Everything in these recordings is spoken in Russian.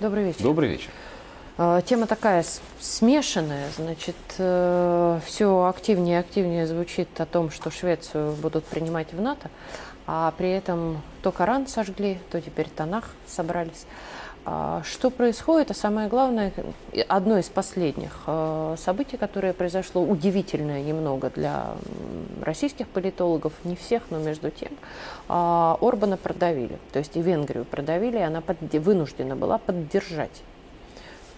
Добрый вечер. Добрый вечер. А, тема такая смешанная, значит, э, все активнее и активнее звучит о том, что Швецию будут принимать в НАТО, а при этом то Коран сожгли, то теперь Танах собрались. А, что происходит, а самое главное, одно из последних э, событий, которое произошло, удивительное немного для российских политологов, не всех, но между тем, а, Орбана продавили, то есть и Венгрию продавили, и она вынуждена была поддержать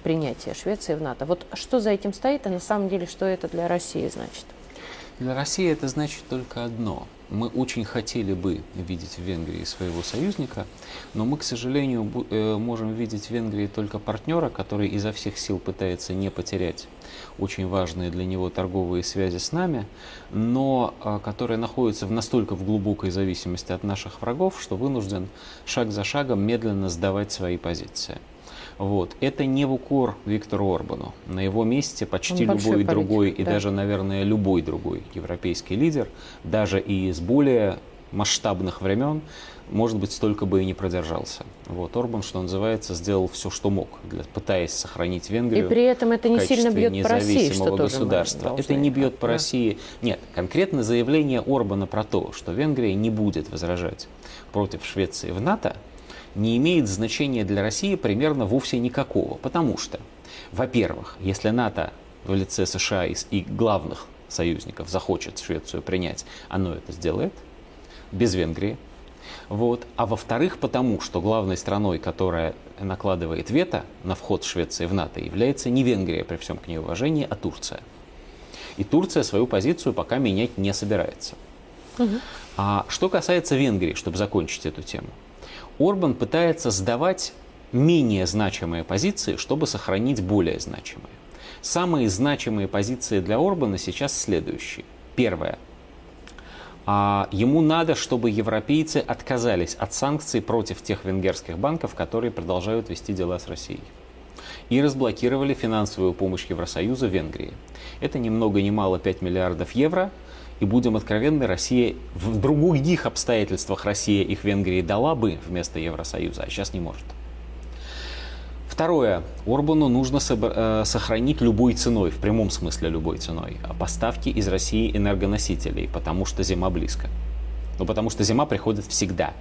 принятие Швеции в НАТО. Вот что за этим стоит, а на самом деле что это для России значит? Для России это значит только одно – мы очень хотели бы видеть в Венгрии своего союзника, но мы, к сожалению, э, можем видеть в Венгрии только партнера, который изо всех сил пытается не потерять очень важные для него торговые связи с нами, но а, который находится в настолько в глубокой зависимости от наших врагов, что вынужден шаг за шагом медленно сдавать свои позиции. Вот. Это не в укор Виктору Орбану. На его месте почти любой политик, другой да. и даже, наверное, любой другой европейский лидер, даже и из более масштабных времен, может быть, столько бы и не продержался. Вот Орбан, что называется, сделал все, что мог, для, пытаясь сохранить Венгрию. И при этом это не сильно бьет по России, что государства. Это не бьет по да. России. Нет, конкретно заявление Орбана про то, что Венгрия не будет возражать против Швеции в НАТО, не имеет значения для России примерно вовсе никакого. Потому что, во-первых, если НАТО в лице США и главных союзников захочет Швецию принять, оно это сделает без Венгрии. Вот. А во-вторых, потому что главной страной, которая накладывает вето на вход Швеции в НАТО, является не Венгрия, при всем к ней уважении, а Турция. И Турция свою позицию пока менять не собирается. Угу. А что касается Венгрии, чтобы закончить эту тему, Орбан пытается сдавать менее значимые позиции, чтобы сохранить более значимые. Самые значимые позиции для Орбана сейчас следующие. Первое. А, ему надо, чтобы европейцы отказались от санкций против тех венгерских банков, которые продолжают вести дела с Россией. И разблокировали финансовую помощь Евросоюза Венгрии. Это ни много ни мало 5 миллиардов евро – и будем откровенны, Россия в других обстоятельствах Россия их Венгрии дала бы вместо Евросоюза, а сейчас не может. Второе. Орбану нужно э, сохранить любой ценой, в прямом смысле любой ценой, поставки из России энергоносителей, потому что зима близко. Ну, потому что зима приходит всегда.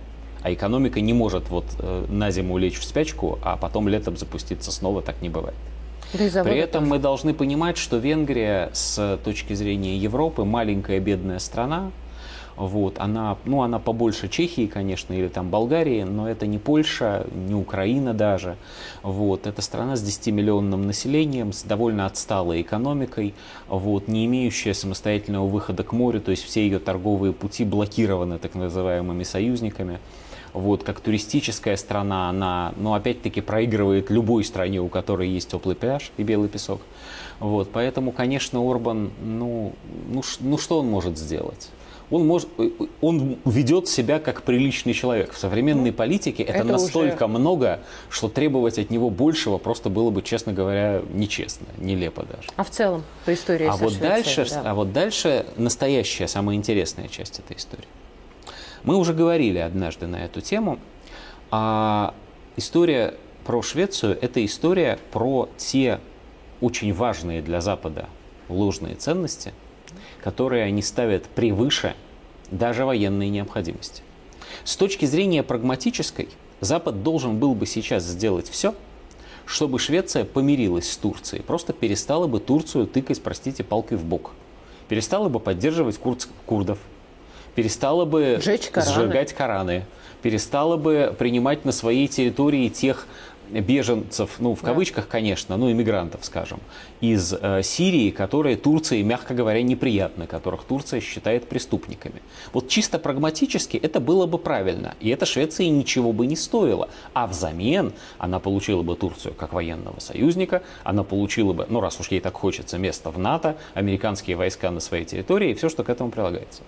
А экономика не может вот э, на зиму лечь в спячку, а потом летом запуститься снова, так не бывает. Да При этом тоже. мы должны понимать, что Венгрия с точки зрения Европы маленькая бедная страна, вот, она, ну, она побольше Чехии, конечно, или там Болгарии, но это не Польша, не Украина даже. Вот, это страна с 10-миллионным населением, с довольно отсталой экономикой, вот, не имеющая самостоятельного выхода к морю, то есть все ее торговые пути блокированы так называемыми союзниками. Вот, как туристическая страна, она, ну, опять-таки, проигрывает любой стране, у которой есть теплый пляж и белый песок. Вот, поэтому, конечно, Орбан, ну, ну, ну что он может сделать? он, может, он ведет себя как приличный человек. В современной ну, политике это, это настолько уже... много, что требовать от него большего просто было бы, честно говоря, нечестно, нелепо даже. А в целом по истории а вот Швецией, дальше, да. А вот дальше настоящая, самая интересная часть этой истории. Мы уже говорили однажды на эту тему. А история про Швецию – это история про те очень важные для Запада ложные ценности, которые они ставят превыше даже военной необходимости. С точки зрения прагматической, Запад должен был бы сейчас сделать все, чтобы Швеция помирилась с Турцией, просто перестала бы Турцию тыкать, простите, палкой в бок, перестала бы поддерживать курд, курдов, перестала бы Кораны. сжигать Кораны, перестала бы принимать на своей территории тех беженцев, ну, в кавычках, конечно, ну, иммигрантов, скажем, из э, Сирии, которые Турции, мягко говоря, неприятны, которых Турция считает преступниками. Вот чисто прагматически это было бы правильно, и это Швеции ничего бы не стоило. А взамен она получила бы Турцию как военного союзника, она получила бы, ну, раз уж ей так хочется, место в НАТО, американские войска на своей территории и все, что к этому прилагается.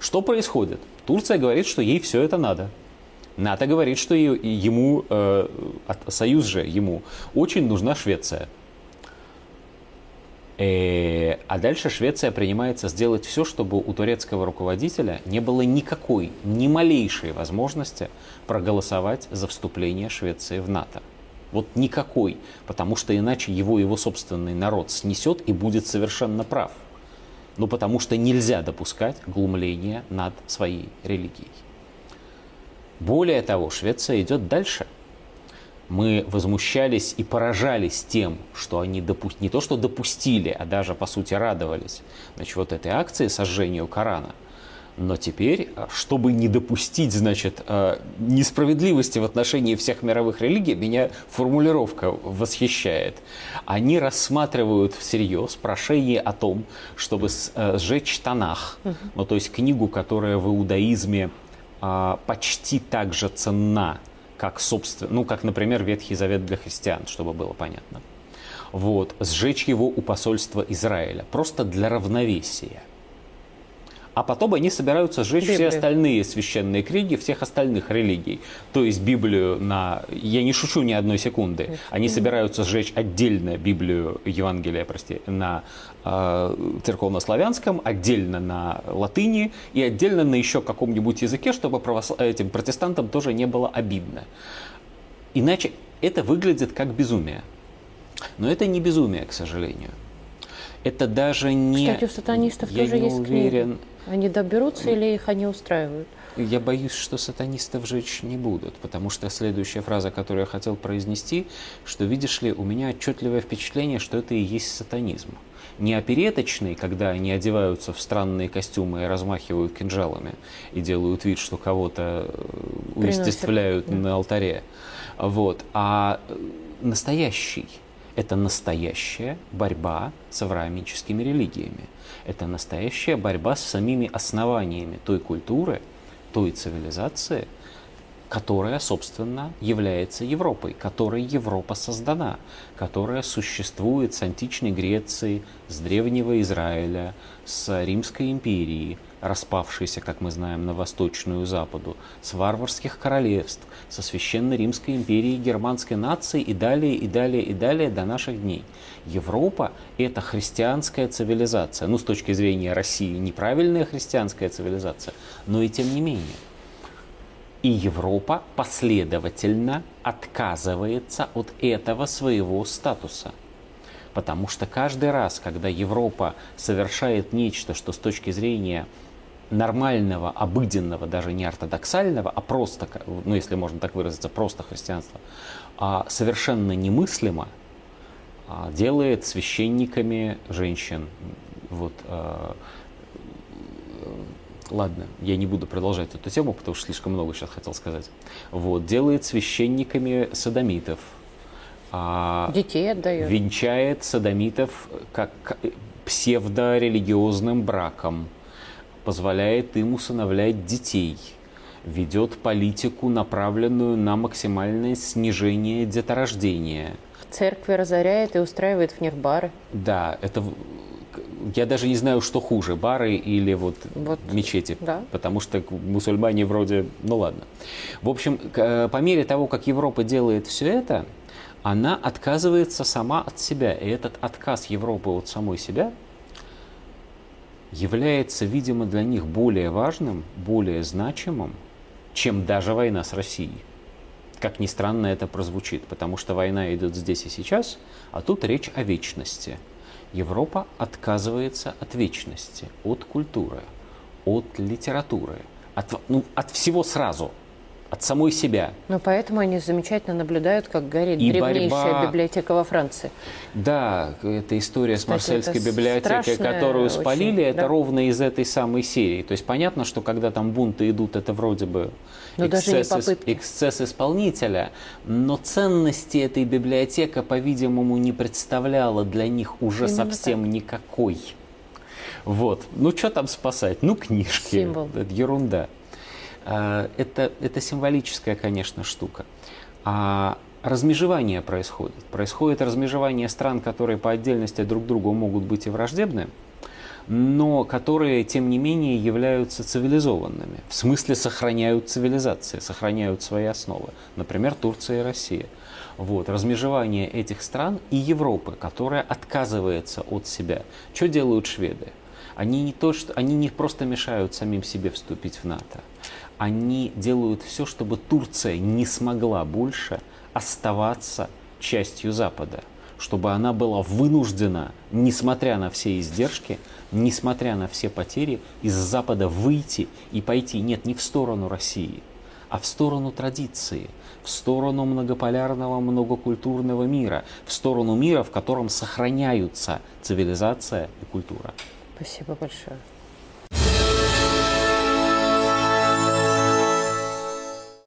Что происходит? Турция говорит, что ей все это надо. НАТО говорит, что ему, э, союз же ему, очень нужна Швеция. Э, а дальше Швеция принимается сделать все, чтобы у турецкого руководителя не было никакой, ни малейшей возможности проголосовать за вступление Швеции в НАТО. Вот никакой, потому что иначе его его собственный народ снесет и будет совершенно прав. Ну, потому что нельзя допускать глумления над своей религией. Более того, Швеция идет дальше. Мы возмущались и поражались тем, что они допу... не то что допустили, а даже, по сути, радовались значит, вот этой акции сожжению Корана – но теперь, э, чтобы не допустить, значит, э, несправедливости в отношении всех мировых религий, меня формулировка восхищает. Они рассматривают всерьез прошение о том, чтобы э, сжечь Танах, ну, то есть книгу, которая в иудаизме почти так же ценна, как, собственно, ну, как, например, Ветхий Завет для христиан, чтобы было понятно. Вот, сжечь его у посольства Израиля, просто для равновесия – а потом они собираются сжечь Библию. все остальные священные книги всех остальных религий. То есть Библию на... Я не шучу ни одной секунды. Они собираются сжечь отдельно Библию, Евангелие, прости, на э, церковнославянском, отдельно на латыни и отдельно на еще каком-нибудь языке, чтобы православ... этим протестантам тоже не было обидно. Иначе это выглядит как безумие. Но это не безумие, к сожалению. Это даже не... Кстати, у сатанистов я тоже есть уверен. книги. Они доберутся или их они устраивают? Я боюсь, что сатанистов жечь не будут, потому что следующая фраза, которую я хотел произнести, что, видишь ли, у меня отчетливое впечатление, что это и есть сатанизм. Не опереточный, когда они одеваются в странные костюмы и размахивают кинжалами и делают вид, что кого-то э, увестествляют да. на алтаре, вот, а э, настоящий. Это настоящая борьба с авраамическими религиями. Это настоящая борьба с самими основаниями той культуры, той цивилизации, которая, собственно, является Европой, которой Европа создана, которая существует с античной Греции, с древнего Израиля, с Римской империи, распавшейся, как мы знаем, на восточную западу, с варварских королевств, со священной Римской империей, германской нации и далее, и далее, и далее до наших дней. Европа – это христианская цивилизация. Ну, с точки зрения России, неправильная христианская цивилизация, но и тем не менее. И Европа последовательно отказывается от этого своего статуса. Потому что каждый раз, когда Европа совершает нечто, что с точки зрения нормального, обыденного, даже не ортодоксального, а просто, ну если можно так выразиться, просто христианства, а совершенно немыслимо, а, делает священниками женщин. Вот, а, ладно, я не буду продолжать эту тему, потому что слишком много сейчас хотел сказать. Вот, делает священниками садомитов. А, Детей отдает. Венчает садомитов как псевдорелигиозным браком. Позволяет им усыновлять детей ведет политику, направленную на максимальное снижение деторождения – церкви разоряет и устраивает в них бары. Да, это я даже не знаю, что хуже, бары или вот, вот мечети, да. потому что мусульмане вроде, ну ладно. В общем, по мере того, как Европа делает все это, она отказывается сама от себя. И этот отказ Европы от самой себя является, видимо, для них более важным, более значимым, чем даже война с Россией как ни странно это прозвучит, потому что война идет здесь и сейчас, а тут речь о вечности. Европа отказывается от вечности, от культуры, от литературы, от, ну, от всего сразу – от самой себя. Ну, поэтому они замечательно наблюдают, как горит и древнейшая борьба... библиотека во Франции. Да, эта история Кстати, с Марсельской библиотекой, которую спалили, очень, это да? ровно из этой самой серии. То есть понятно, что когда там бунты идут, это вроде бы эксцесс, эксцесс исполнителя, но ценности этой библиотека, по-видимому, не представляла для них уже Именно совсем так. никакой. Вот. Ну, что там спасать? Ну, книжки. Символ. Это ерунда. Э, это, это символическая, конечно, штука. А размежевание происходит. Происходит размежевание стран, которые по отдельности друг другу могут быть и враждебны, но которые, тем не менее, являются цивилизованными. В смысле сохраняют цивилизации, сохраняют свои основы. Например, Турция и Россия. Вот, размежевание этих стран и Европы, которая отказывается от себя. Что делают шведы? Они не, то, что, они не просто мешают самим себе вступить в НАТО они делают все, чтобы Турция не смогла больше оставаться частью Запада, чтобы она была вынуждена, несмотря на все издержки, несмотря на все потери, из Запада выйти и пойти, нет, не в сторону России, а в сторону традиции, в сторону многополярного, многокультурного мира, в сторону мира, в котором сохраняются цивилизация и культура. Спасибо большое.